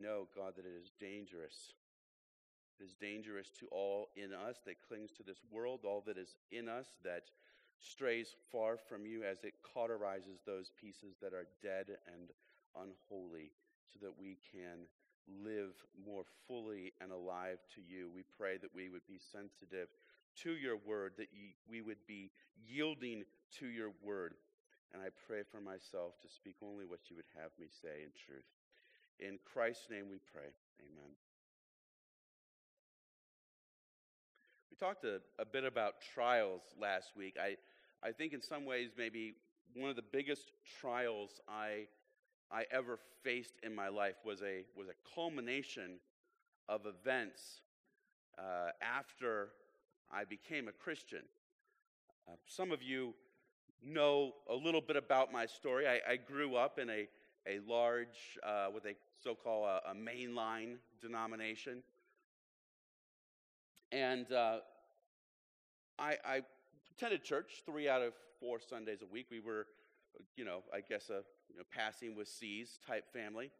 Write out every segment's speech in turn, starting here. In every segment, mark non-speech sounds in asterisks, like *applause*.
know, God, that it is dangerous. It is dangerous to all in us that clings to this world, all that is in us that strays far from you as it cauterizes those pieces that are dead and unholy, so that we can live more fully and alive to you. We pray that we would be sensitive to your word, that we would be yielding to your word. And I pray for myself to speak only what you would have me say in truth. In Christ's name we pray. Amen. We talked a, a bit about trials last week. I, I think in some ways, maybe one of the biggest trials I, I ever faced in my life was a, was a culmination of events uh, after I became a Christian. Uh, some of you know a little bit about my story. I, I grew up in a, a large, uh, what they so call a, a, mainline denomination. And uh, I, I, attended church three out of four Sundays a week. We were, you know, I guess a you know, passing with C's type family.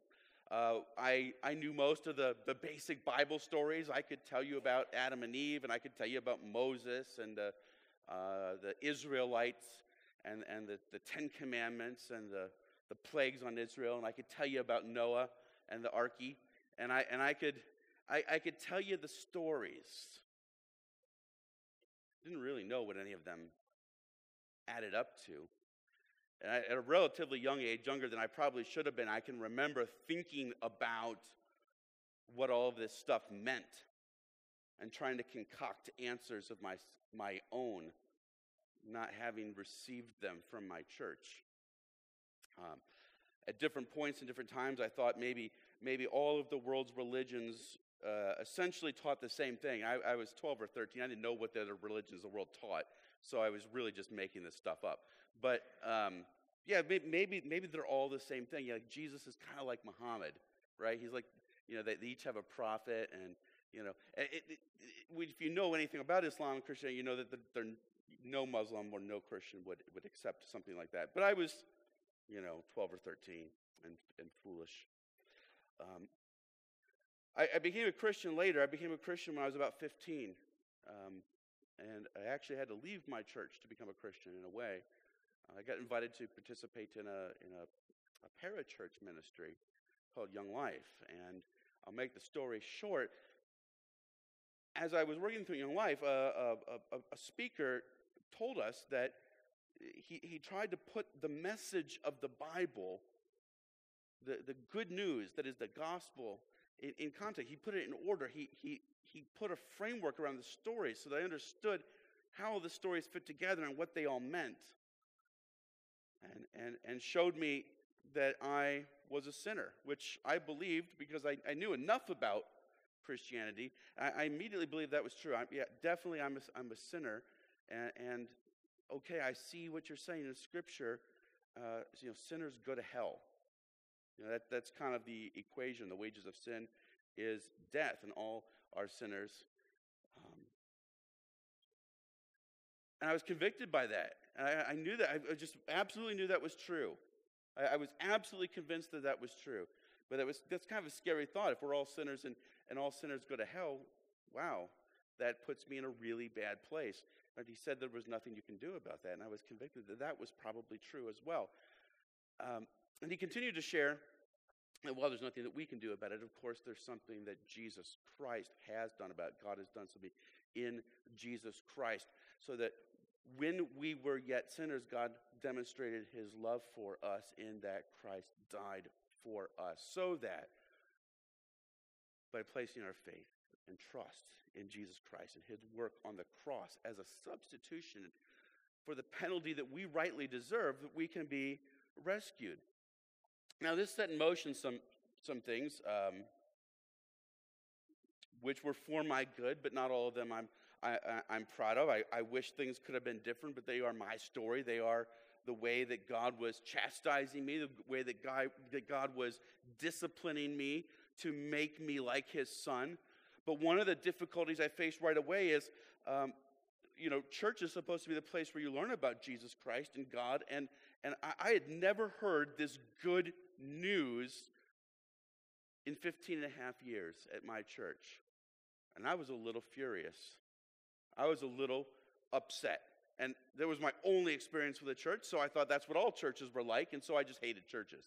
Uh, I, I knew most of the, the basic Bible stories. I could tell you about Adam and Eve, and I could tell you about Moses and the, uh, the Israelites and, and the, the Ten Commandments and the, the plagues on Israel. And I could tell you about Noah and the Arky. And I, and I, could, I, I could tell you the stories. Didn't really know what any of them added up to. And I, at a relatively young age, younger than I probably should have been, I can remember thinking about what all of this stuff meant and trying to concoct answers of my, my own, not having received them from my church. Um, at different points and different times, I thought maybe, maybe all of the world's religions uh, essentially taught the same thing. I, I, was 12 or 13. I didn't know what the other religions the world taught, so I was really just making this stuff up. But um, yeah, maybe, maybe they're all the same thing. Yeah, Jesus is kind of like Muhammad, right? He's like, you know, they, they each have a prophet, and you know, it, it, it, if you know anything about Islam and Christianity, you know that there, no Muslim or no Christian would would accept something like that. But I was, you know, 12 or 13 and and foolish. Um, I, I, became a Christian later. I became a Christian when I was about 15. Um, and I actually had to leave my church to become a Christian in a way. I got invited to participate in a, in a, a parachurch ministry called Young Life. And I'll make the story short. As I was working through Young Life, a, a, a speaker told us that he, he tried to put the message of the Bible, the, the good news that is the gospel, in, in context. He put it in order. He, he, he put a framework around the stories so that I understood how the stories fit together and what they all meant. And, and, and showed me that I was a sinner, which I believed because I, I knew enough about Christianity. I, I immediately believed that was true. I, yeah, definitely I'm a, I'm a sinner. And, and, okay, I see what you're saying in Scripture. Uh, you know, sinners go to hell. You know, that, that's kind of the equation. The wages of sin is death, and all are sinners. Um, and I was convicted by that. I, I, knew that. I just absolutely knew that was true. I, I, was absolutely convinced that that was true. But that was, that's kind of a scary thought. If we're all sinners and, and all sinners go to hell, wow, that puts me in a really bad place. And he said there was nothing you can do about that. And I was convicted that that was probably true as well. Um, and he continued to share and while there's nothing that we can do about it, of course, there's something that Jesus Christ has done about it. God has done something in Jesus Christ. So that when we were yet sinners, God demonstrated his love for us in that Christ died for us. So that by placing our faith and trust in Jesus Christ and his work on the cross as a substitution for the penalty that we rightly deserve, that we can be rescued. Now, this set in motion some, some things um, which were for my good, but not all of them I'm, I, am proud of. I, I wish things could have been different, but they are my story. They are the way that God was chastising me, the way that God, that God was disciplining me to make me like his son. But one of the difficulties I faced right away is, um, you know, church is supposed to be the place where you learn about Jesus Christ and God. And, and I, I had never heard this good news in 15 and a half years at my church. And I was a little furious. I was a little upset. And that was my only experience with a church, so I thought that's what all churches were like, and so I just hated churches.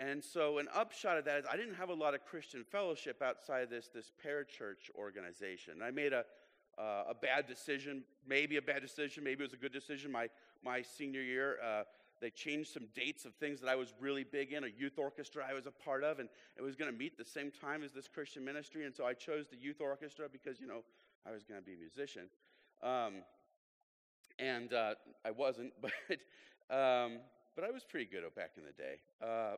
And so, an upshot of that is I didn't have a lot of Christian fellowship outside this, this parachurch organization. I made a, uh, a bad decision, maybe a bad decision, maybe it was a good decision. My, my senior year, uh, they changed some dates of things that I was really big in, a youth orchestra I was a part of, and it was going to meet the same time as this Christian ministry. And so I chose the youth orchestra because, you know, I was going to be a musician. Um, and uh, I wasn't, *laughs* but, um, but I was pretty good back in the day. Uh,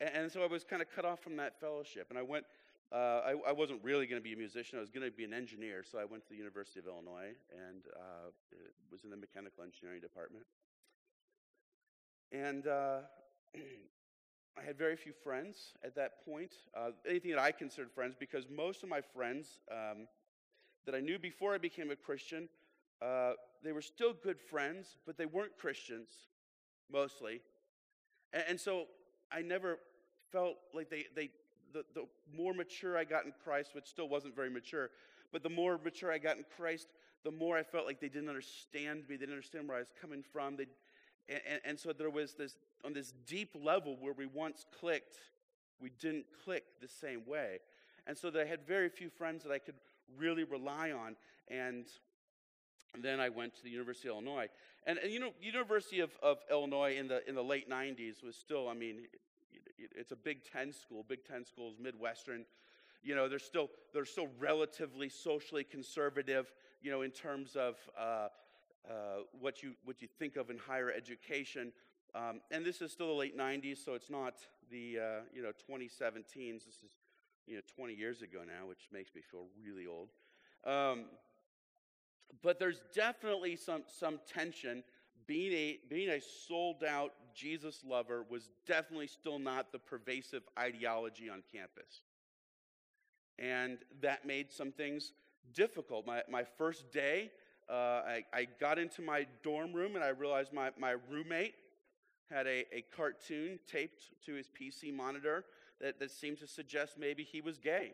and, and, so I was kind of cut off from that fellowship. And I went, uh, I, I, wasn't really going to be a musician. I was going to be an engineer. So I went to the University of Illinois and uh, was in the mechanical engineering department. And uh, *clears throat* I had very few friends at that point, uh, anything that I considered friends, because most of my friends um, that I knew before I became a Christian, uh, they were still good friends, but they weren't Christians, mostly. And, and so I never felt like they, they the, the more mature I got in Christ, which still wasn't very mature, but the more mature I got in Christ, the more I felt like they didn't understand me. They didn't understand where I was coming from. They, and, and so there was this, on this deep level where we once clicked, we didn't click the same way. And so that I had very few friends that I could really rely on. And then I went to the University of Illinois. And, and you know, University of, of Illinois in the, in the late 90s was still, I mean, it's a Big Ten school. Big Ten schools, Midwestern. You know, they're still they're still relatively socially conservative. You know, in terms of uh, uh, what you what you think of in higher education. Um, and this is still the late '90s, so it's not the uh, you know 2017s. This is you know 20 years ago now, which makes me feel really old. Um, but there's definitely some some tension being a, being a sold out Jesus lover was definitely still not the pervasive ideology on campus. And that made some things difficult. My, my first day, uh, I, I got into my dorm room and I realized my, my roommate had a, a cartoon taped to his PC monitor that, that seemed to suggest maybe he was gay.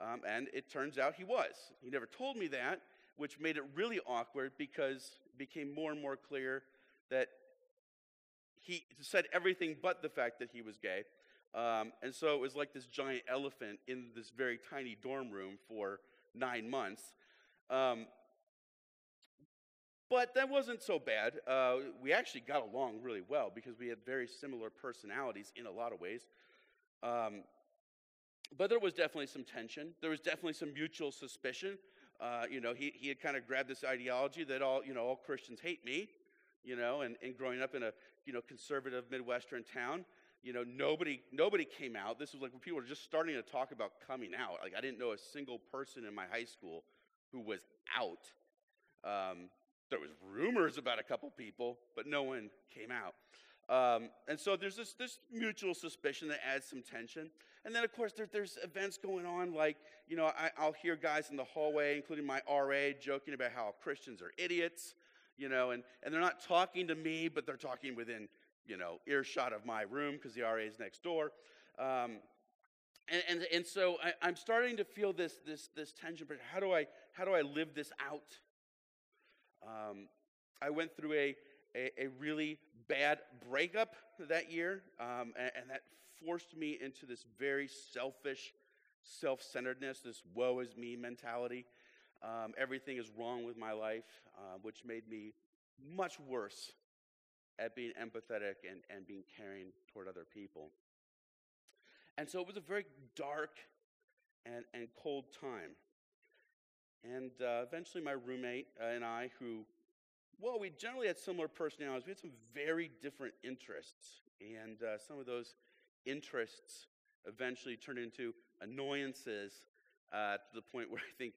Um, and it turns out he was. He never told me that, which made it really awkward because it became more and more clear that he said everything but the fact that he was gay. Um, and so it was like this giant elephant in this very tiny dorm room for nine months. Um, but that wasn't so bad. Uh, we actually got along really well because we had very similar personalities in a lot of ways. Um, but there was definitely some tension. There was definitely some mutual suspicion. Uh, you know, he, he had kind of grabbed this ideology that all, you know, all Christians hate me, you know, and, and growing up in a, you know, conservative Midwestern town, you know, nobody, nobody came out. This was like when people were just starting to talk about coming out. Like I didn't know a single person in my high school who was out. Um, there was rumors about a couple people, but no one came out. Um, and so there's this, this mutual suspicion that adds some tension. And then, of course, there, there's events going on like, you know, I, will hear guys in the hallway, including my RA, joking about how Christians are idiots, you know, and, and they're not talking to me, but they're talking within, you know, earshot of my room because the RA is next door. Um, and, and, and so I, am starting to feel this, this, this tension, but how do I, how do I live this out? Um, I went through a, a, a really bad breakup that year, um, and, and, that forced me into this very selfish self centeredness, this woe is me mentality. Um, everything is wrong with my life, uh, which made me much worse at being empathetic and, and being caring toward other people. And so it was a very dark and, and cold time. And uh, eventually, my roommate and I, who well, we generally had similar personalities. We had some very different interests. And uh, some of those interests eventually turned into annoyances uh, to the point *laughs* where I think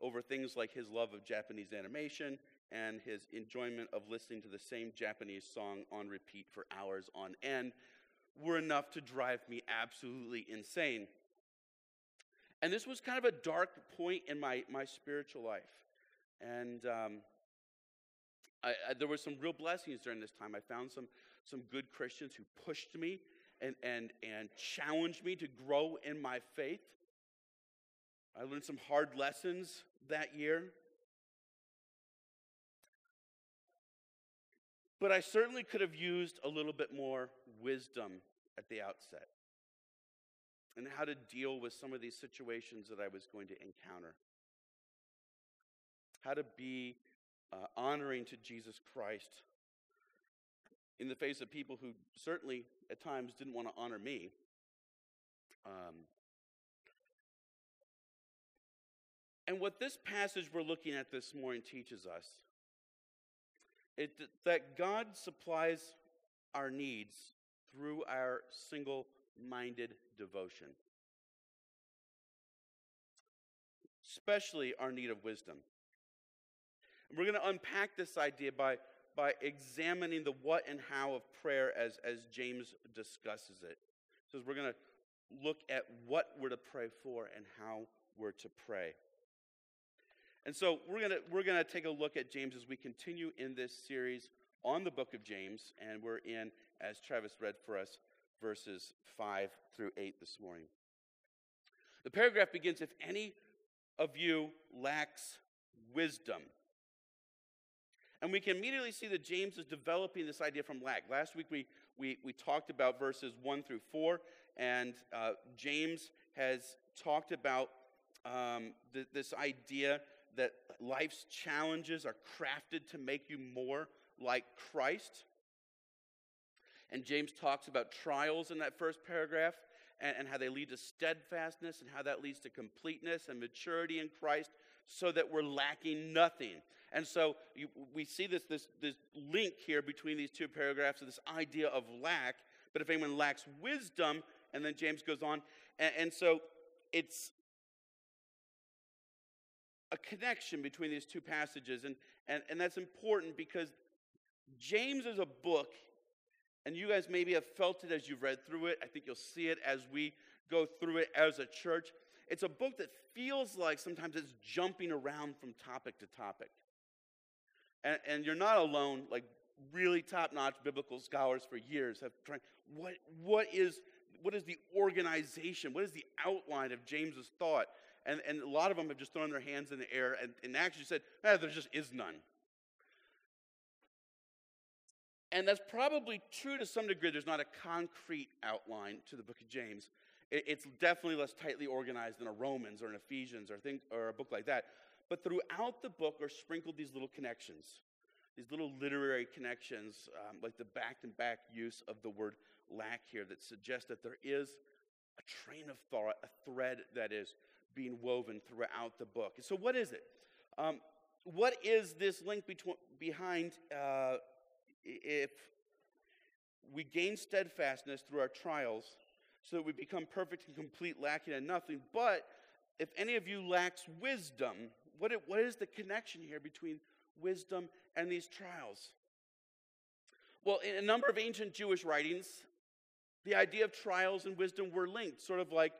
over things like his love of Japanese animation and his enjoyment of listening to the same Japanese song on repeat for hours on end were enough to drive me absolutely insane. And this was kind of a dark point in my, my spiritual life. And um, I, I, there were some real blessings during this time. I found some, some good Christians who pushed me and, and, and challenged me to grow in my faith. I learned some hard lessons that year. But I certainly could have used a little bit more wisdom at the outset and how to deal with some of these situations that I was going to encounter. How to be uh, honoring to Jesus Christ in the face of people who certainly at times didn't want to honor me. Um, and what this passage we're looking at this morning teaches us is that God supplies our needs through our single minded devotion, especially our need of wisdom. And we're going to unpack this idea by, by examining the what and how of prayer as, as James discusses it. So we're going to look at what we're to pray for and how we're to pray. And so we're going we're to take a look at James as we continue in this series on the book of James and we're in as Travis read for us verses 5 through 8 this morning. The paragraph begins if any of you lacks wisdom. And we can immediately see that James is developing this idea from lack. Last week we, we, we talked about verses 1 through 4, and uh, James has talked about um, th- this idea that life's challenges are crafted to make you more like Christ. And James talks about trials in that first paragraph and, and, how they lead to steadfastness and how that leads to completeness and maturity in Christ so that we're lacking nothing. And so you, we see this, this, this link here between these two paragraphs of this idea of lack. But if anyone lacks wisdom, and then James goes on, and, and so it's a connection between these two passages. And, and, and that's important because James is a book, and you guys maybe have felt it as you've read through it. I think you'll see it as we go through it as a church. It's a book that feels like sometimes it's jumping around from topic to topic. And, and you're not alone, like really top notch biblical scholars for years have tried. What, what, is, what is the organization? What is the outline of James's thought? And, and a lot of them have just thrown their hands in the air and, and actually said, eh, there just is none. And that's probably true to some degree. There's not a concrete outline to the book of James. It's definitely less tightly organized than a Romans or an Ephesians or, thing, or a book like that. But throughout the book are sprinkled these little connections, these little literary connections, um, like the back and back use of the word lack here that suggest that there is a train of thought, a thread that is being woven throughout the book. so, what is it? Um, what is this link between, behind uh, if we gain steadfastness through our trials so that we become perfect and complete, lacking in nothing? But if any of you lacks wisdom, what, it, what is the connection here between wisdom and these trials? Well, in a number of ancient Jewish writings, the idea of trials and wisdom were linked, sort of like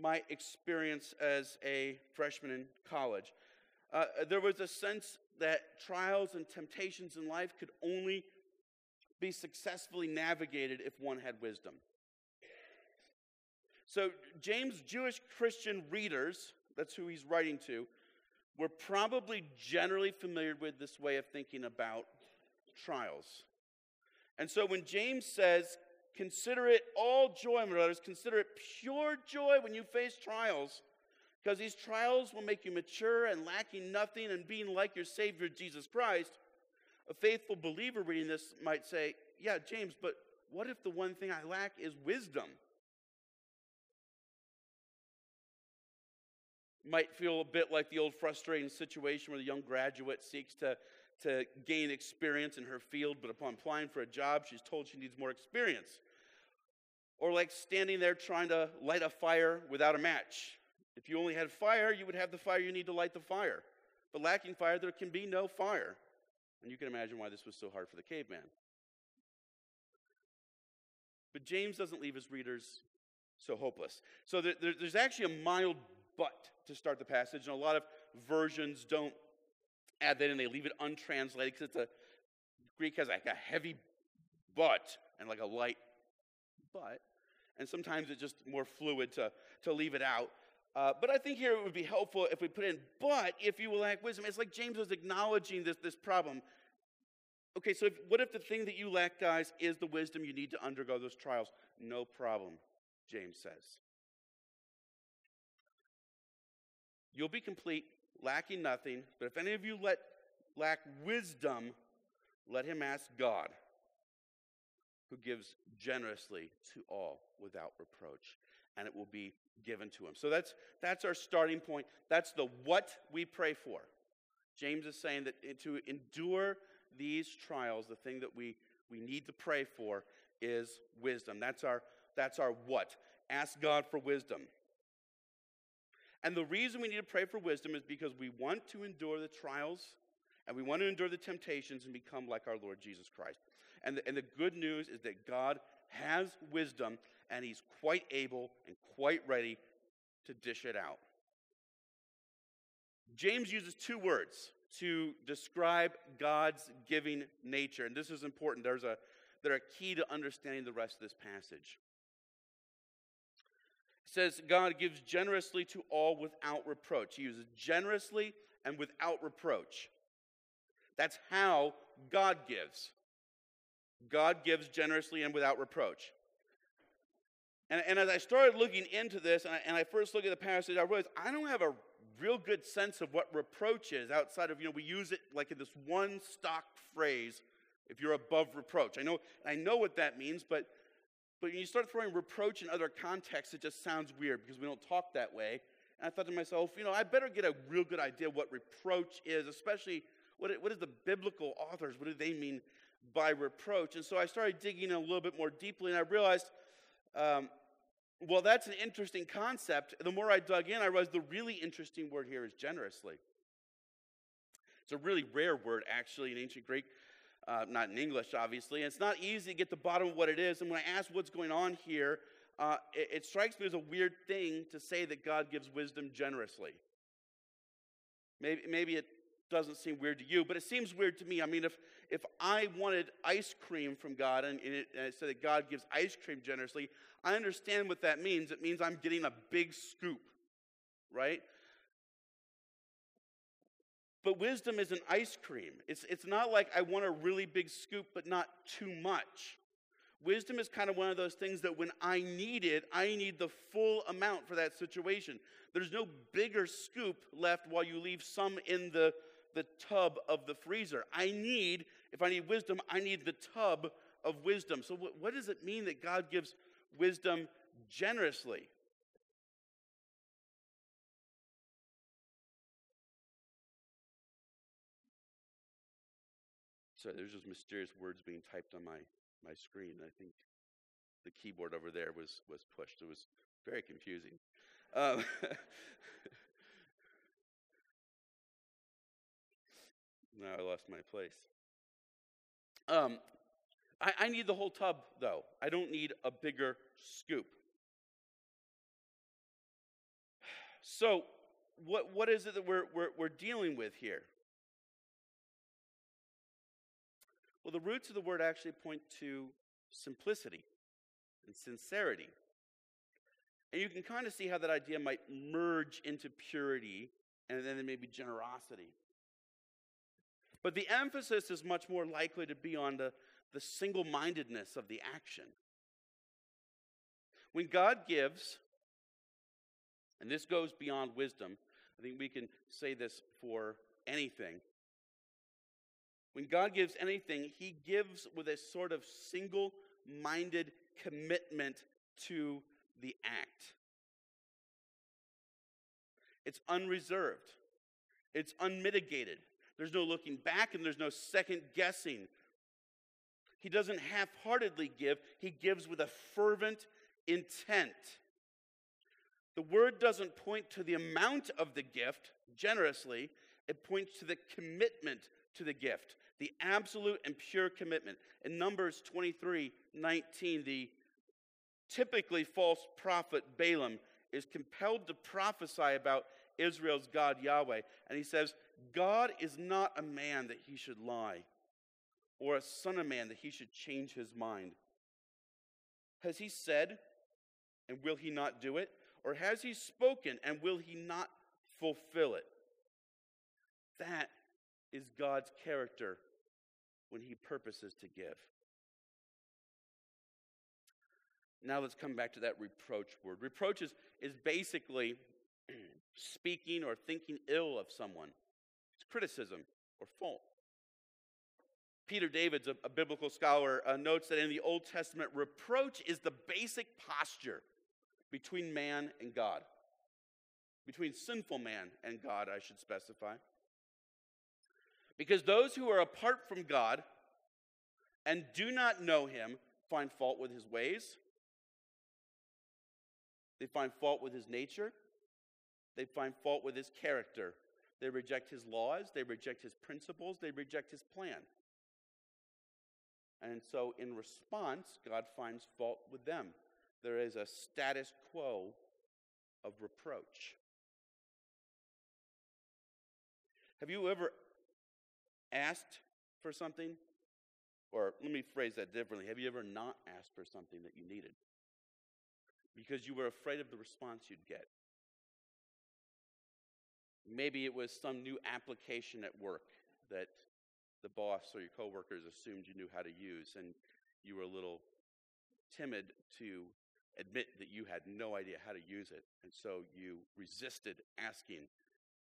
my experience as a freshman in college. Uh, there was a sense that trials and temptations in life could only be successfully navigated if one had wisdom. So, James' Jewish Christian readers, that's who he's writing to, were probably generally familiar with this way of thinking about trials. And so, when James says, Consider it all joy, my brothers. Consider it pure joy when you face trials, because these trials will make you mature and lacking nothing and being like your Savior, Jesus Christ. A faithful believer reading this might say, Yeah, James, but what if the one thing I lack is wisdom? Might feel a bit like the old frustrating situation where the young graduate seeks to to gain experience in her field, but upon applying for a job, she's told she needs more experience. Or like standing there trying to light a fire without a match. If you only had fire, you would have the fire you need to light the fire. But lacking fire, there can be no fire. And you can imagine why this was so hard for the caveman. But James doesn't leave his readers so hopeless. So there, there, there's actually a mild but to start the passage, and a lot of versions don't add that in. They leave it untranslated because it's a Greek has like a heavy but and like a light but. And sometimes it's just more fluid to, to leave it out. Uh, but I think here it would be helpful if we put in, but if you lack wisdom. It's like James was acknowledging this, this problem. Okay, so if, what if the thing that you lack, guys, is the wisdom you need to undergo those trials? No problem, James says. You'll be complete, lacking nothing. But if any of you let, lack wisdom, let him ask God, who gives generously to all without reproach, and it will be given to him. So that's, that's our starting point. That's the what we pray for. James is saying that to endure these trials, the thing that we, we need to pray for is wisdom. That's our, that's our what. Ask God for wisdom. And the reason we need to pray for wisdom is because we want to endure the trials and we want to endure the temptations and become like our Lord Jesus Christ. And the, and the good news is that God has wisdom and he's quite able and quite ready to dish it out. James uses two words to describe God's giving nature, and this is important. There's a, that are key to understanding the rest of this passage. Says, God gives generously to all without reproach. He uses generously and without reproach. That's how God gives. God gives generously and without reproach. And, and as I started looking into this, and I, and I first looked at the passage, I realized I don't have a real good sense of what reproach is outside of, you know, we use it like in this one stock phrase, if you're above reproach. I know, I know what that means, but, but when you start throwing reproach in other contexts, it just sounds weird because we don't talk that way. And I thought to myself, you know, I better get a real good idea what reproach is, especially what, what is the biblical authors, what do they mean by reproach? And so I started digging a little bit more deeply, and I realized um, well, that's an interesting concept. The more I dug in, I realized the really interesting word here is generously. It's a really rare word, actually, in ancient Greek, uh, not in English, obviously. And it's not easy to get the bottom of what it is. And when I ask what's going on here, uh, it, it strikes me as a weird thing to say that God gives wisdom generously. Maybe, maybe it doesn't seem weird to you, but it seems weird to me. I mean, if, if I wanted ice cream from God and, and, it, and it said that God gives ice cream generously, I understand what that means. It means I'm getting a big scoop, right? But wisdom is an ice cream. It's, it's not like I want a really big scoop, but not too much. Wisdom is kind of one of those things that when I need it, I need the full amount for that situation. There's no bigger scoop left while you leave some in the, the tub of the freezer. I need, if I need wisdom, I need the tub of wisdom. So, what, what does it mean that God gives wisdom generously? So there's just mysterious words being typed on my, my screen. I think the keyboard over there was, was pushed. It was very confusing. Um, *laughs* Now I lost my place. Um, I, I need the whole tub, though. I don't need a bigger scoop. *sighs* So, what, what is it that we're, we're, we're dealing with here? Well, the roots of the word actually point to simplicity and sincerity. And you can kind of see how that idea might merge into purity and then maybe generosity. But the emphasis is much more likely to be on the, the single mindedness of the action. When God gives, and this goes beyond wisdom, I think we can say this for anything. When God gives anything, He gives with a sort of single minded commitment to the act. It's unreserved, it's unmitigated, there's no looking back and there's no second guessing. He doesn't half heartedly give, he gives with a fervent intent. The word doesn't point to the amount of the gift generously, it points to the commitment to the gift, the absolute and pure commitment. In Numbers 23 19, the typically false prophet Balaam is compelled to prophesy about Israel's God Yahweh. And he says, God is not a man that he should lie, or a son of man that he should change his mind? Has he said, and will he not do it? Or has he spoken, and will he not fulfill it? That is God's character when he purposes to give. Now let's come back to that reproach word. Reproach is, is basically *clears throat* speaking or thinking ill of someone, it's criticism or fault. Peter Davids, a, a biblical scholar, uh, notes that in the Old Testament, reproach is the basic posture between man and God, between sinful man and God, I should specify. Because those who are apart from God and do not know him find fault with his ways, they find fault with his nature, they find fault with his character. They reject his laws, they reject his principles, they reject his plan. And so, in response, God finds fault with them. There is a status quo of reproach. Have you ever asked for something? Or let me phrase that differently. Have you ever not asked for something that you needed? Because you were afraid of the response you'd get. Maybe it was some new application at work that the boss or your coworkers assumed you knew how to use, and you were a little timid to admit that you had no idea how to use it, and so you resisted asking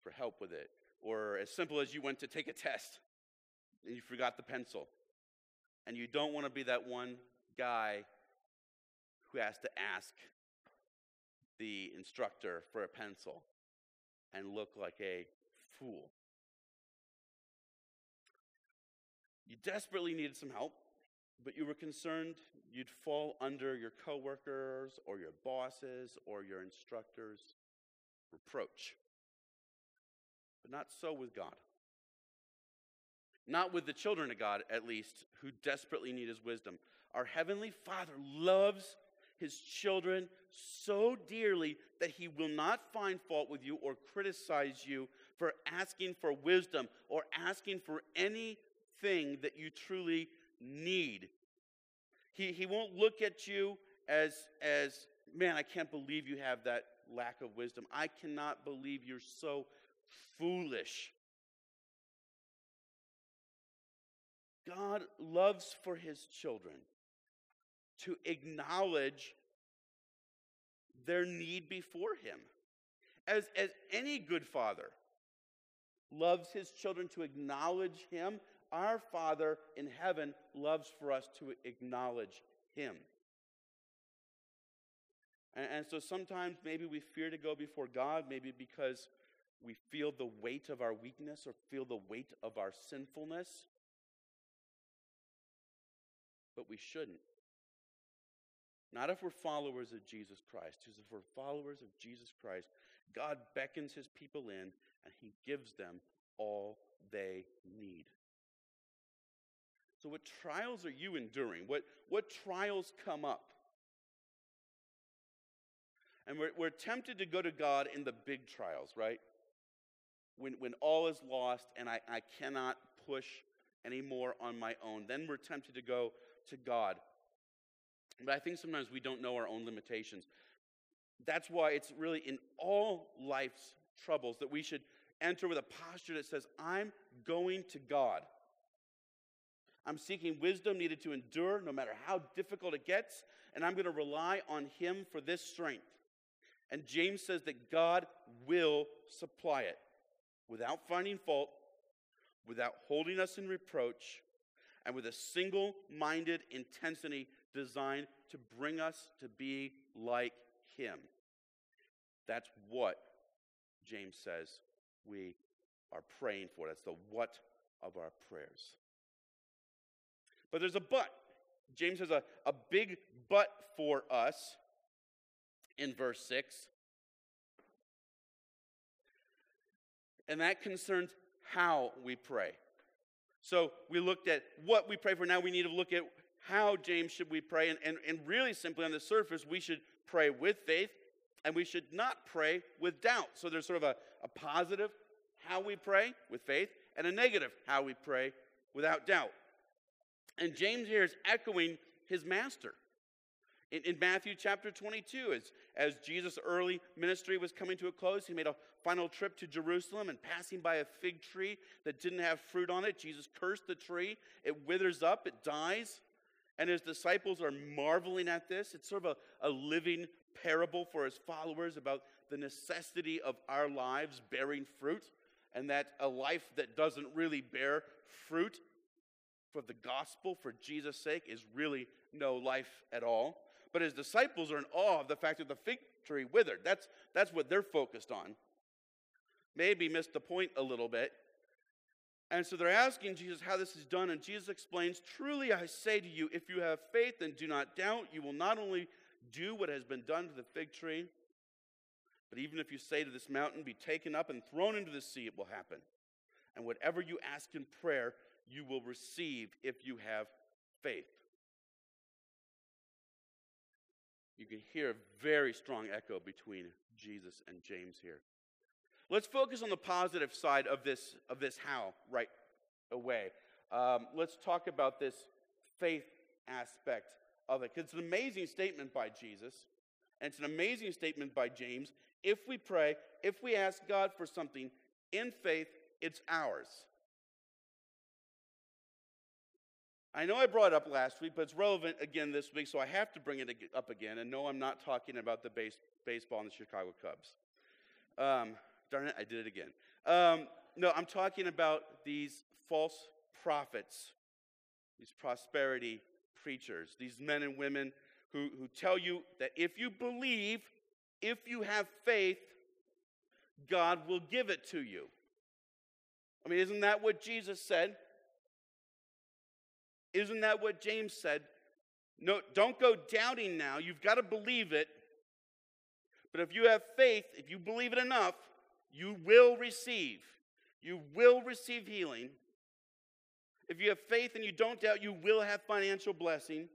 for help with it. Or as simple as you went to take a test and you forgot the pencil. And you don't want to be that one guy who has to ask the instructor for a pencil and look like a fool. You desperately needed some help, but you were concerned you'd fall under your coworkers or your bosses or your instructors' reproach. But not so with God. Not with the children of God, at least, who desperately need his wisdom. Our Heavenly Father loves his children so dearly that he will not find fault with you or criticize you for asking for wisdom or asking for anything that you truly need. He, he won't look at you as, as, man, I can't believe you have that lack of wisdom. I cannot believe you're so foolish. God loves for his children to acknowledge their need before him. As, as any good father loves his children to acknowledge him, our Father in heaven loves for us to acknowledge him. And, and so sometimes maybe we fear to go before God, maybe because we feel the weight of our weakness or feel the weight of our sinfulness. But we shouldn't. Not if we're followers of Jesus Christ. Because if we're followers of Jesus Christ, God beckons his people in and he gives them all they need. So, what trials are you enduring? What, what trials come up? And we're, we're tempted to go to God in the big trials, right? When, when all is lost and I, I cannot push anymore on my own, then we're tempted to go to God. But I think sometimes we don't know our own limitations. That's why it's really in all life's troubles that we should enter with a posture that says, I'm going to God. I'm seeking wisdom needed to endure no matter how difficult it gets, and I'm going to rely on Him for this strength. And James says that God will supply it without finding fault, without holding us in reproach, and with a single minded intensity designed to bring us to be like Him. That's what James says we are praying for. That's the what of our prayers. But there's a but. James has a, a big but for us in verse 6. And that concerns how we pray. So we looked at what we pray for. Now we need to look at how, James, should we pray. And, and, and really simply on the surface, we should pray with faith and we should not pray with doubt. So there's sort of a, a positive how we pray with faith and a negative how we pray without doubt. And James here is echoing his master. In, in, Matthew chapter 22, as, as Jesus' early ministry was coming to a close, he made a final trip to Jerusalem and passing by a fig tree that didn't have fruit on it, Jesus cursed the tree. It withers up, it dies. And his disciples are marveling at this. It's sort of a, a living parable for his followers about the necessity of our lives bearing fruit, and that a life that doesn't really bear fruit for the gospel, for Jesus' sake, is really no life at all. But his disciples are in awe of the fact that the fig tree withered. That's, that's what they're focused on. Maybe missed the point a little bit. And so they're asking Jesus how this is done, and Jesus explains Truly I say to you, if you have faith and do not doubt, you will not only do what has been done to the fig tree, but even if you say to this mountain, Be taken up and thrown into the sea, it will happen. And whatever you ask in prayer, you will receive if you have faith. You can hear a very strong echo between Jesus and James here. Let's focus on the positive side of this, of this how right away. Um, let's talk about this faith aspect of it. Because it's an amazing statement by Jesus, and it's an amazing statement by James. If we pray, if we ask God for something in faith, it's ours. I know I brought it up last week, but it's relevant again this week, so I have to bring it up again. And no, I'm not talking about the base, baseball and the Chicago Cubs. Um, darn it, I did it again. Um, no, I'm talking about these false prophets, these prosperity preachers, these men and women who, who tell you that if you believe, if you have faith, God will give it to you. I mean, isn't that what Jesus said? Isn't that what James said? No, don't go doubting now. You've got to believe it. But if you have faith, if you believe it enough, you will receive. You will receive healing. If you have faith and you don't doubt, you will have financial blessing.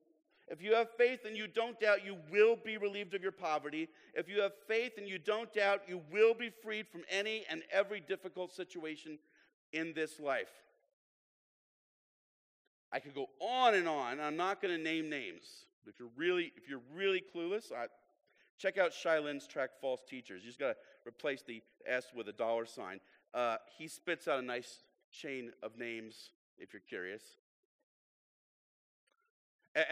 If you have faith and you don't doubt, you will be relieved of your poverty. If you have faith and you don't doubt, you will be freed from any and every difficult situation in this life. I could go on and on. I'm not going to name names. If you're really, if you're really clueless, I, check out Shai Linne's track "False Teachers." You just got to replace the S with a dollar sign. Uh, he spits out a nice chain of names. If you're curious.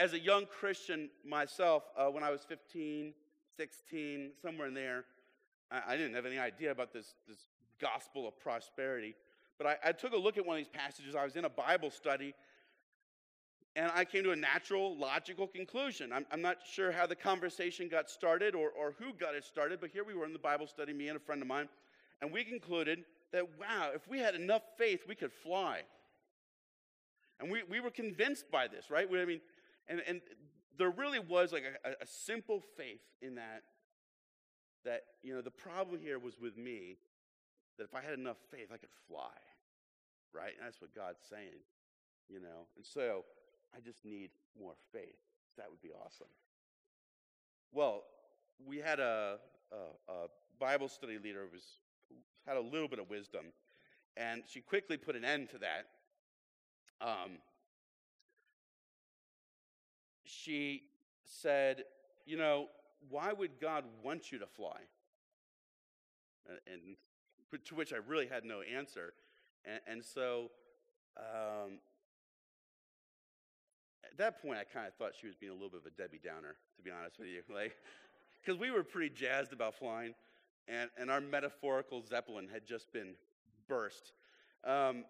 As a young Christian myself, uh, when I was 15, 16, somewhere in there, I, I, didn't have any idea about this, this gospel of prosperity. But I, I took a look at one of these passages. I was in a Bible study, and I came to a natural, logical conclusion. I'm, I'm, not sure how the conversation got started or, or who got it started, but here we were in the Bible study, me and a friend of mine, and we concluded that, wow, if we had enough faith, we could fly. And we, we were convinced by this, right? We, I mean, and, and there really was like a, a simple faith in that, that, you know, the problem here was with me, that if I had enough faith, I could fly, right? And that's what God's saying, you know? And so, I just need more faith. That would be awesome. Well, we had a, a, a Bible study leader who was, had a little bit of wisdom, and she quickly put an end to that. Um, she said, You know, why would God want you to fly? And, and to which I really had no answer. And, and so um, at that point, I kind of thought she was being a little bit of a Debbie Downer, to be honest with you. *laughs* Like, because we were pretty jazzed about flying, and, and our metaphorical Zeppelin had just been burst. Um,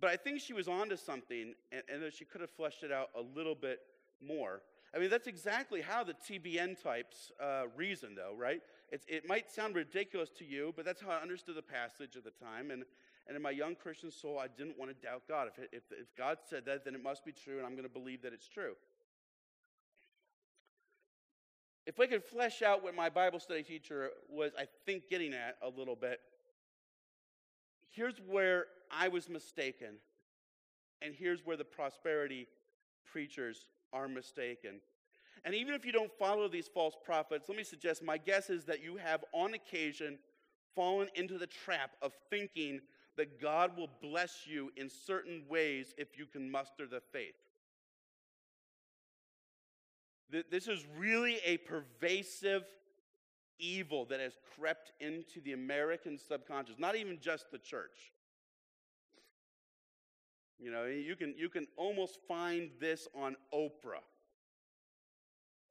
but I think she was onto something, and, and that she could have fleshed it out a little bit more. I mean, that's exactly how the TBN types uh, reason, though, right? It's, it might sound ridiculous to you, but that's how I understood the passage at the time. And and in my young Christian soul, I didn't want to doubt God. If, if, if God said that, then it must be true, and I'm going to believe that it's true. If I could flesh out what my Bible study teacher was, I think, getting at a little bit, here's where I was mistaken, and here's where the prosperity preachers are mistaken. And even if you don't follow these false prophets, let me suggest my guess is that you have, on occasion, fallen into the trap of thinking that God will bless you in certain ways if you can muster the faith. This is really a pervasive evil that has crept into the American subconscious, not even just the church. You know, you can, you can almost find this on Oprah.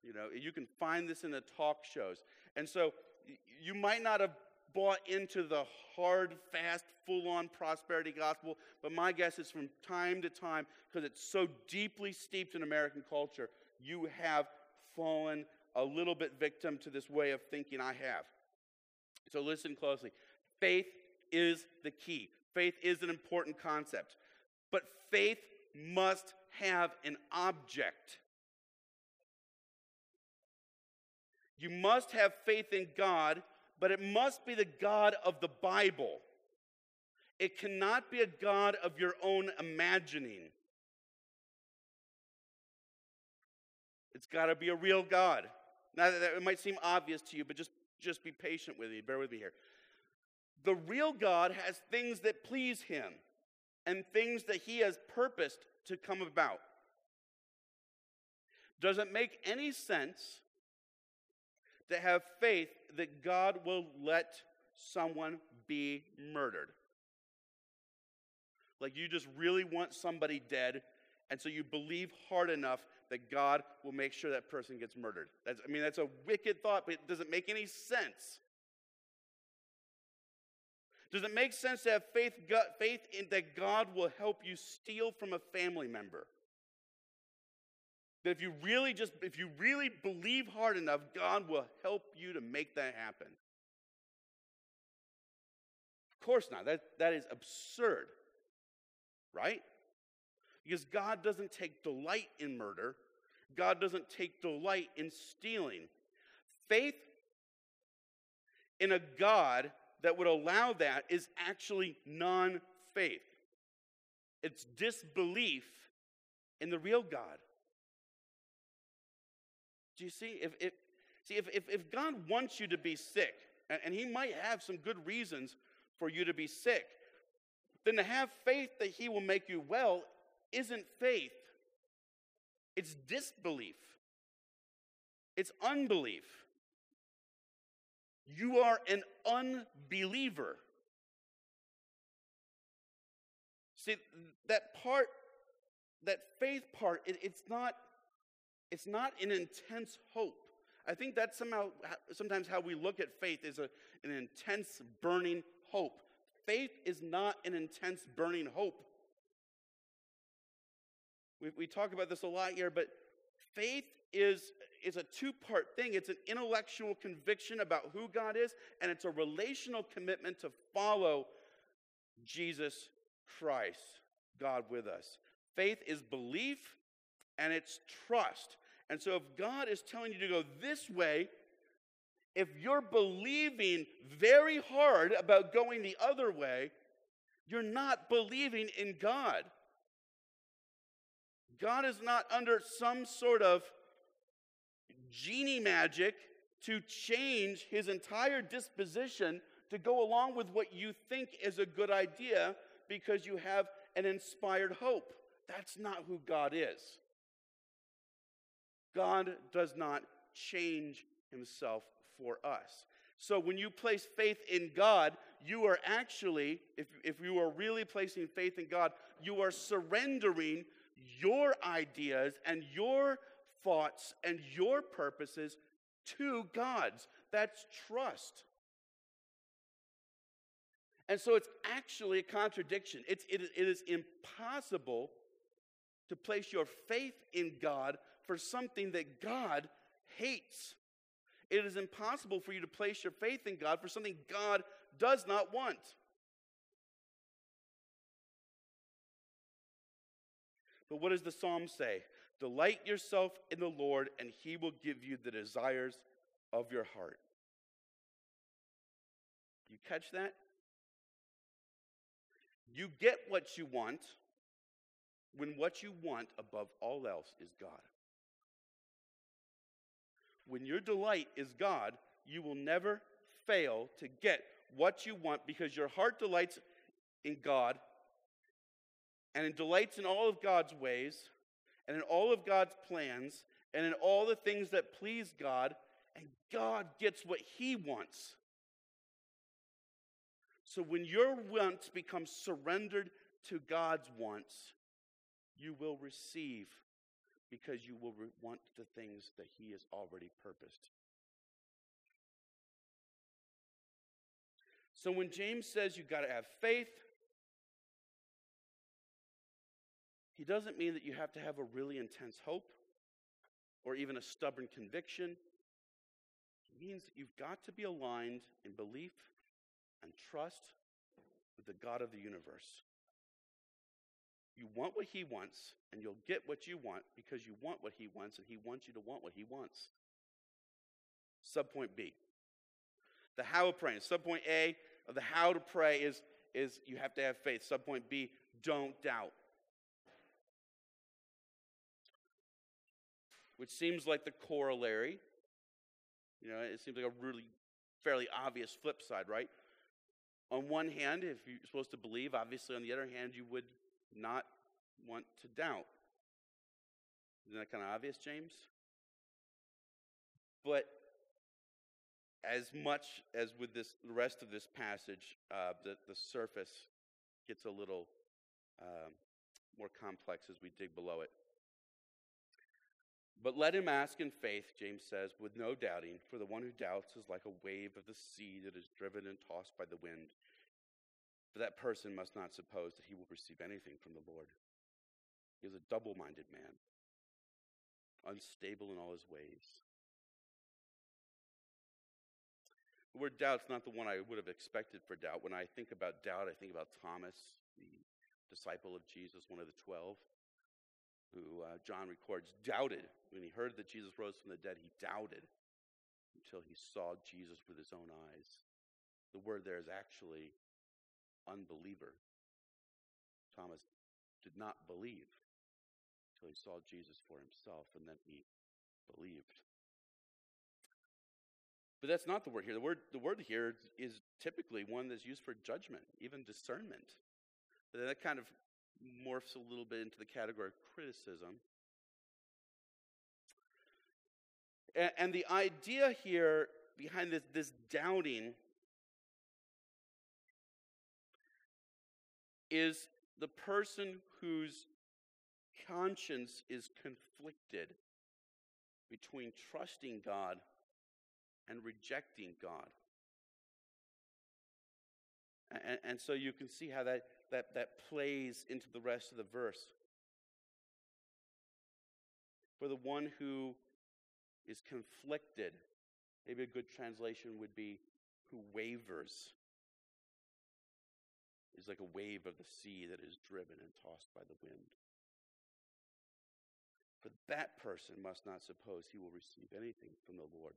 You know, you can find this in the talk shows. And so you might not have bought into the hard, fast, full on prosperity gospel, but my guess is from time to time, because it's so deeply steeped in American culture, you have fallen a little bit victim to this way of thinking I have. So listen closely. Faith is the key, faith is an important concept, but faith must have an object. You must have faith in God, but it must be the God of the Bible. It cannot be a God of your own imagining. It's got to be a real God. Now, that it might seem obvious to you, but just, just be patient with me. Bear with me here. The real God has things that please him and things that he has purposed to come about. Does it make any sense to have faith that God will let someone be murdered. Like you just really want somebody dead, and so you believe hard enough that God will make sure that person gets murdered. That's, I mean, that's a wicked thought, but it doesn't make any sense. Does it make sense to have faith, faith in that God will help you steal from a family member? That if you really just, if you really believe hard enough, God will help you to make that happen. Of course not. That, that is absurd, right? Because God doesn't take delight in murder, God doesn't take delight in stealing. Faith in a God that would allow that is actually non faith, it's disbelief in the real God. Do you see? If, if, see, if, if, if God wants you to be sick, and, and He might have some good reasons for you to be sick, then to have faith that He will make you well isn't faith, it's disbelief, it's unbelief. You are an unbeliever. See, that part, that faith part, it, it's not it's not an intense hope. I think that's somehow sometimes how we look at faith is a, an intense burning hope. Faith is not an intense burning hope. We, we talk about this a lot here, but faith is, is a two part thing. It's an intellectual conviction about who God is, and it's a relational commitment to follow Jesus Christ, God with us. Faith is belief and it's trust. And so, if God is telling you to go this way, if you're believing very hard about going the other way, you're not believing in God. God is not under some sort of genie magic to change his entire disposition to go along with what you think is a good idea because you have an inspired hope. That's not who God is. God does not change himself for us. So when you place faith in God, you are actually, if, if you are really placing faith in God, you are surrendering your ideas and your thoughts and your purposes to God's. That's trust. And so it's actually a contradiction. It's, it, it is impossible to place your faith in God for something that God hates. It is impossible for you to place your faith in God for something God does not want. But what does the psalm say? Delight yourself in the Lord, and he will give you the desires of your heart. You catch that? You get what you want when what you want above all else is God. When your delight is God, you will never fail to get what you want because your heart delights in God and it delights in all of God's ways and in all of God's plans and in all the things that please God, and God gets what He wants. So when your wants become surrendered to God's wants, you will receive because you will want the things that He has already purposed. So when James says you've got to have faith, he doesn't mean that you have to have a really intense hope or even a stubborn conviction. It means that you've got to be aligned in belief and trust with the God of the universe. You want what he wants, and you'll get what you want because you want what he wants, and he wants you to want what he wants. Subpoint B. The how of praying. Subpoint A of the how to pray is, is you have to have faith. Subpoint B, don't doubt. Which seems like the corollary. You know, it seems like a really fairly obvious flip side, right? On one hand, if you're supposed to believe, obviously, on the other hand, you would not want to doubt. Isn't that kind of obvious, James? But as much as with this, the rest of this passage, uh, the, the surface gets a little um, more complex as we dig below it. But let him ask in faith, James says, with no doubting, for the one who doubts is like a wave of the sea that is driven and tossed by the wind. For that person must not suppose that he will receive anything from the Lord. He is a double minded man, unstable in all his ways. The word doubt's not the one I would have expected for doubt. When I think about doubt, I think about Thomas, the disciple of Jesus, one of the twelve, who uh, John records doubted. When he heard that Jesus rose from the dead, he doubted until he saw Jesus with his own eyes. The word there is actually unbeliever. Thomas did not believe until he saw Jesus for himself, and then he believed. But that's not the word here. The word, the word here is typically one that's used for judgment, even discernment. But then that kind of morphs a little bit into the category of criticism. And, and the idea here behind this, this doubting is the person whose conscience is conflicted between trusting God and rejecting God. And, and, so you can see how that, that, that plays into the rest of the verse. For the one who is conflicted, maybe a good translation would be who wavers, is like a wave of the sea that is driven and tossed by the wind. For that person must not suppose he will receive anything from the Lord.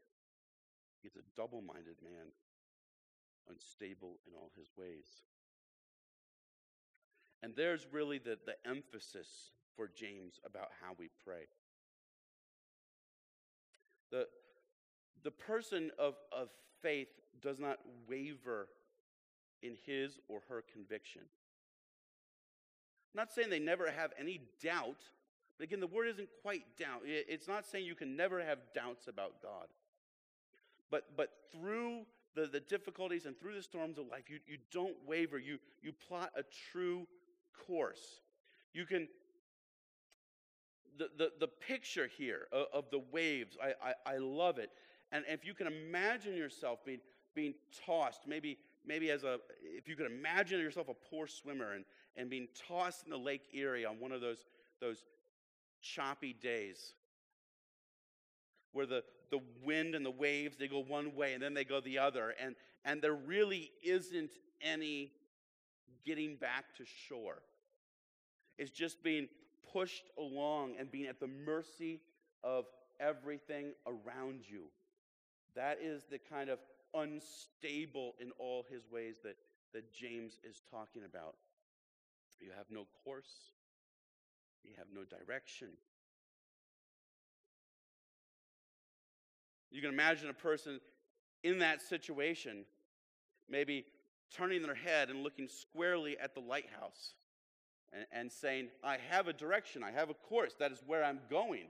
He's a double minded man, unstable in all his ways. And there's really the, the emphasis for James about how we pray. The, the person of, of faith does not waver in his or her conviction. I'm not saying they never have any doubt, but again, the word isn't quite doubt. It's not saying you can never have doubts about God. But, but through the, the difficulties and through the storms of life, you, you don't waver. You, you plot a true course. You can, the, the, the picture here of, of the waves, I, I, I, love it. And if you can imagine yourself being, being tossed, maybe, maybe as a, if you could imagine yourself a poor swimmer and, and being tossed in the Lake Erie on one of those, those choppy days where the, the wind and the waves, they go one way and then they go the other. And, and there really isn't any getting back to shore. It's just being pushed along and being at the mercy of everything around you. That is the kind of unstable in all his ways that, that James is talking about. You have no course, you have no direction, You can imagine a person in that situation, maybe turning their head and looking squarely at the lighthouse and, and saying, I have a direction, I have a course, that is where I'm going.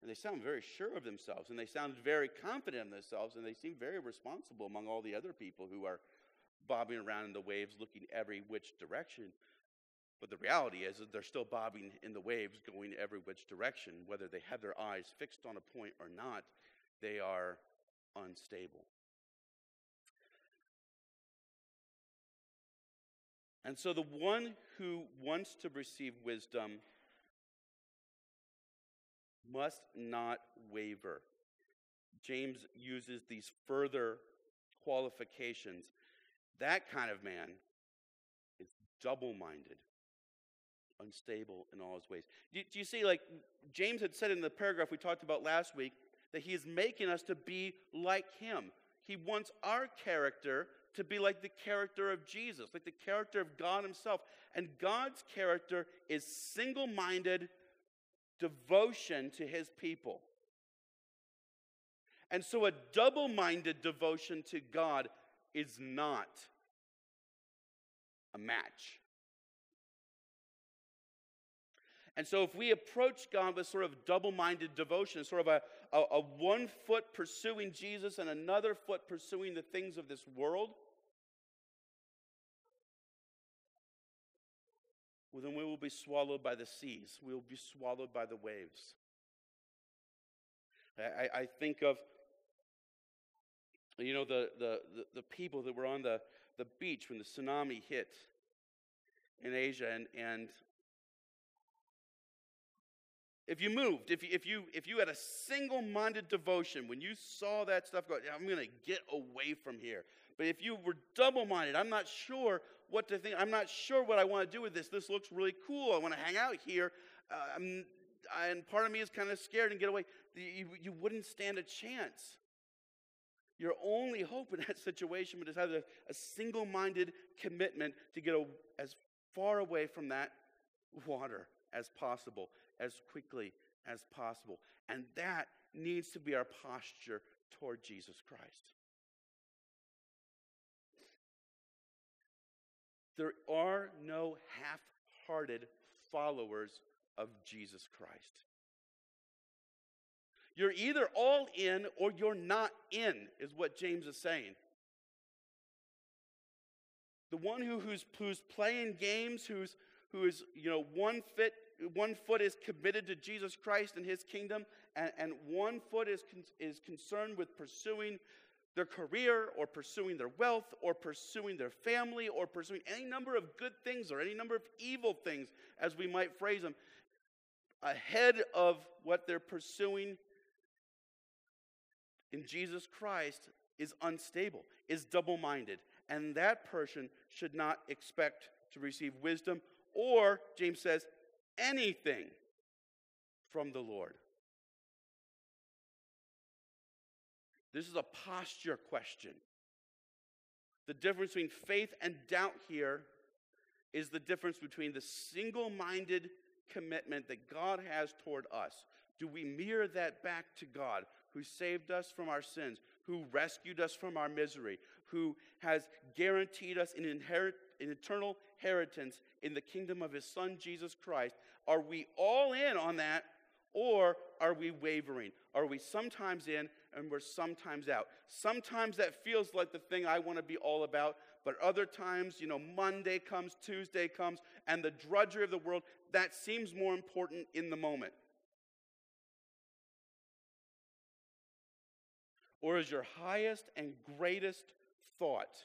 And they sound very sure of themselves, and they sound very confident in themselves, and they seem very responsible among all the other people who are bobbing around in the waves looking every which direction. But the reality is that they're still bobbing in the waves going every which direction. Whether they have their eyes fixed on a point or not, they are unstable. And so the one who wants to receive wisdom must not waver. James uses these further qualifications. That kind of man is double minded, unstable in all his ways. Do, do, you see, like James had said in the paragraph we talked about last week, that he is making us to be like him. He wants our character to be like the character of Jesus, like the character of God Himself. And God's character is single minded devotion to His people. And so a double minded devotion to God is not a match. And so, if we approach God with sort of double minded devotion, sort of a, a, a, one foot pursuing Jesus and another foot pursuing the things of this world, well, then we will be swallowed by the seas. We will be swallowed by the waves. I, I think of, you know, the, the, the, people that were on the, the beach when the tsunami hit in Asia, and, and if you moved, if you, if you, if you had a single minded devotion, when you saw that stuff go, I'm going to get away from here. But if you were double minded, I'm not sure what to think. I'm not sure what I want to do with this. This looks really cool. I want to hang out here. Uh, and part of me is kind of scared and get away. You, you wouldn't stand a chance. Your only hope in *laughs* that situation would have a, a single minded commitment to get a, as far away from that water as possible as quickly as possible. And that needs to be our posture toward Jesus Christ. There are no half hearted followers of Jesus Christ. You're either all in or you're not in, is what James is saying. The one who, who's, who's playing games, who's, who is, you know, one fit one foot is committed to Jesus Christ and his kingdom, and, and one foot is, con- is concerned with pursuing their career or pursuing their wealth or pursuing their family or pursuing any number of good things or any number of evil things, as we might phrase them, ahead of what they're pursuing in Jesus Christ is unstable, is double minded. And that person should not expect to receive wisdom, or, James says, anything from the Lord. This is a posture question. The difference between faith and doubt here is the difference between the single minded commitment that God has toward us. Do we mirror that back to God, who saved us from our sins, who rescued us from our misery, who has guaranteed us an, inherit, an eternal inheritance in the kingdom of his son Jesus Christ. Are we all in on that or are we wavering? Are we sometimes in and we're sometimes out? Sometimes that feels like the thing I want to be all about, but other times, you know, Monday comes, Tuesday comes, and the drudgery of the world, that seems more important in the moment. Or is your highest and greatest thought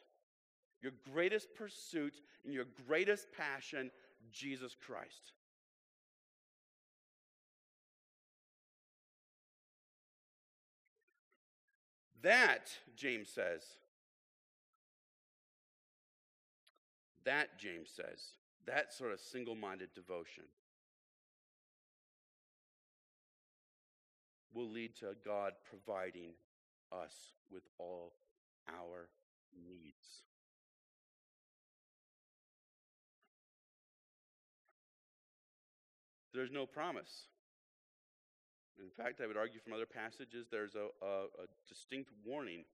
your greatest pursuit and your greatest passion, Jesus Christ. That, James says, that, James says, that sort of single minded devotion will lead to God providing us with all our needs. there's no promise. In fact, I would argue from other passages there's a, a, a distinct warning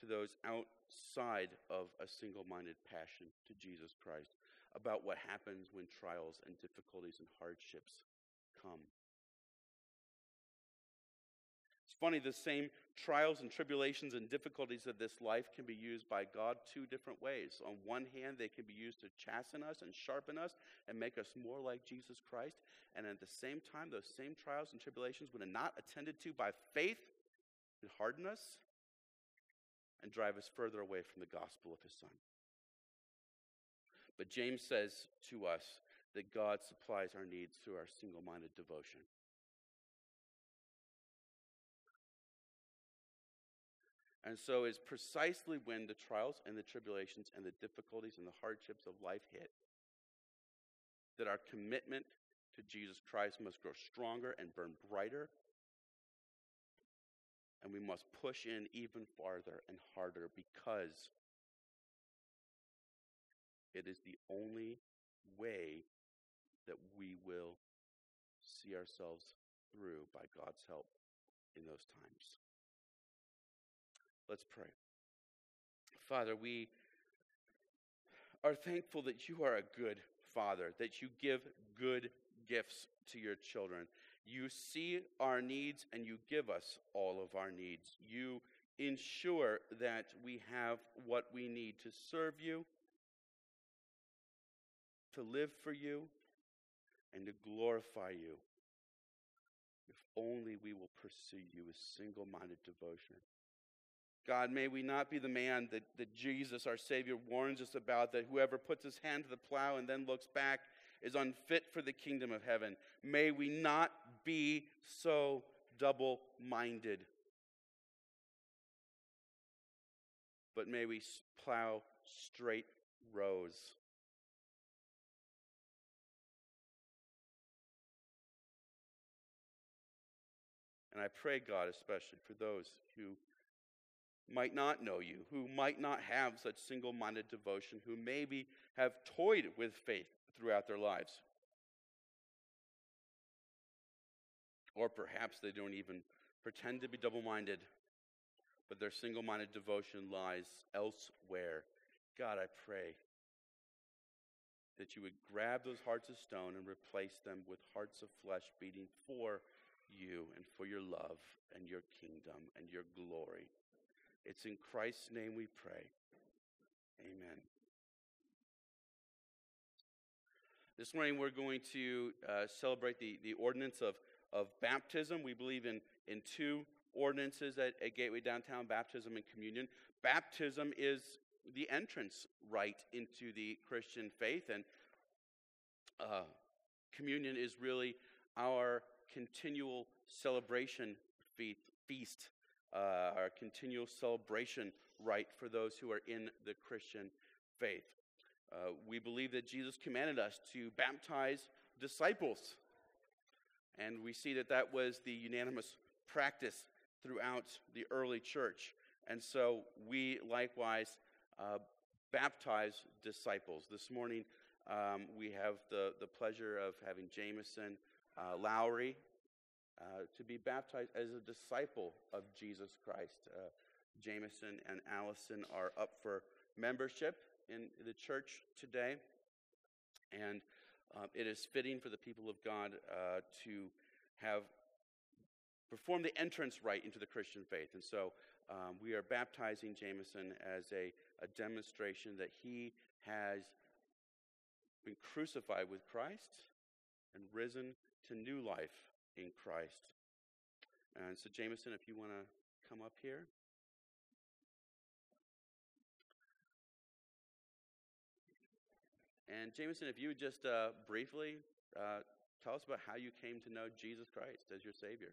to those outside of a single minded passion to Jesus Christ about what happens when trials and difficulties and hardships come. Funny, the same trials and tribulations and difficulties of this life can be used by God two different ways. On one hand, they can be used to chasten us and sharpen us and make us more like Jesus Christ. And at the same time, those same trials and tribulations, when not attended to by faith, can harden us and drive us further away from the gospel of his Son. But James says to us that God supplies our needs through our single minded devotion. And so it's precisely when the trials and the tribulations and the difficulties and the hardships of life hit that our commitment to Jesus Christ must grow stronger and burn brighter. And we must push in even farther and harder because it is the only way that we will see ourselves through by God's help in those times. Let's pray. Father, we are thankful that you are a good Father, that you give good gifts to your children. You see our needs and you give us all of our needs. You ensure that we have what we need to serve you, to live for you, and to glorify you. If only we will pursue you with single minded devotion. God, may we not be the man that, that Jesus, our Savior, warns us about that whoever puts his hand to the plow and then looks back is unfit for the kingdom of heaven. May we not be so double minded, but may we plow straight rows. And I pray, God, especially for those who might not know you, who might not have such single minded devotion, who maybe have toyed with faith throughout their lives. Or perhaps they don't even pretend to be double minded, but their single minded devotion lies elsewhere. God, I pray that you would grab those hearts of stone and replace them with hearts of flesh beating for you and for your love and your kingdom and your glory. It's in Christ's name we pray. Amen. This morning we're going to uh, celebrate the, the ordinance of, of baptism. We believe in, in two ordinances at, at Gateway Downtown baptism and communion. Baptism is the entrance rite into the Christian faith, and uh, communion is really our continual celebration feast uh, our continual celebration rite for those who are in the Christian faith. Uh, we believe that Jesus commanded us to baptize disciples. And we see that that was the unanimous practice throughout the early church. And so we likewise uh, baptize disciples. This morning, um, we have the, the pleasure of having Jameson uh, Lowry uh, to be baptized as a disciple of Jesus Christ. Uh, Jameson and Allison are up for membership in the church today, and uh, it is fitting for the people of God uh, to have performed the entrance rite into the Christian faith. And so um, we are baptizing Jameson as a, a demonstration that he has been crucified with Christ and risen to new life in Christ. And so, Jameson, if you want to come up here. And Jameson, if you would just uh, briefly uh, tell us about how you came to know Jesus Christ as your Savior.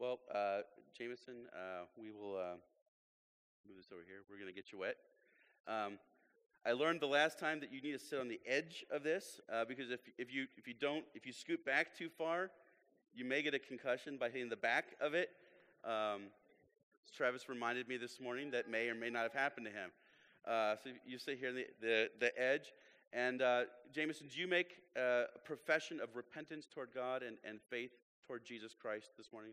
Well, uh, Jameson, uh, we will uh, move this over here. We're going to get you wet. Um, I learned the last time that you need to sit on the edge of this uh, because if, if, you, if you don't, if you scoot back too far, you may get a concussion by hitting the back of it. Um, Travis reminded me this morning that may or may not have happened to him. Uh, so you sit here on the, the, the edge. And uh, Jameson, do you make a profession of repentance toward God and, and faith toward Jesus Christ this morning?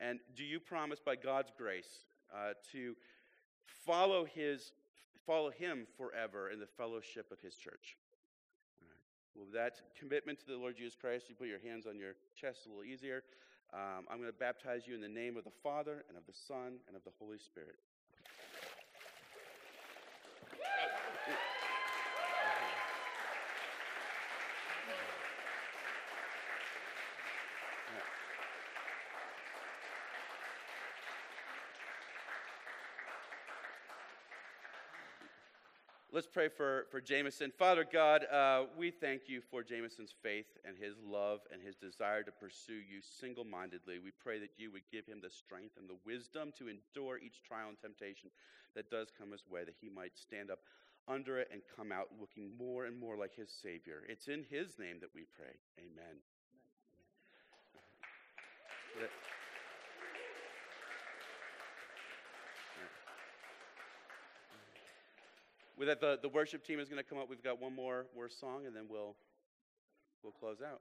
And do you promise by God's grace uh, to follow his follow him forever in the fellowship of his church? Well, that commitment to the Lord Jesus Christ, you put your hands on your chest a little easier. Um, I'm going to baptize you in the name of the Father and of the Son and of the Holy Spirit. Let's pray for, for Jameson. Father God, uh, we thank you for Jameson's faith and his love and his desire to pursue you single mindedly. We pray that you would give him the strength and the wisdom to endure each trial and temptation that does come his way, that he might stand up under it and come out looking more and more like his Savior. It's in his name that we pray. Amen. Amen. With that, the, the worship team is going to come up. We've got one more, more song, and then we'll, we'll close out.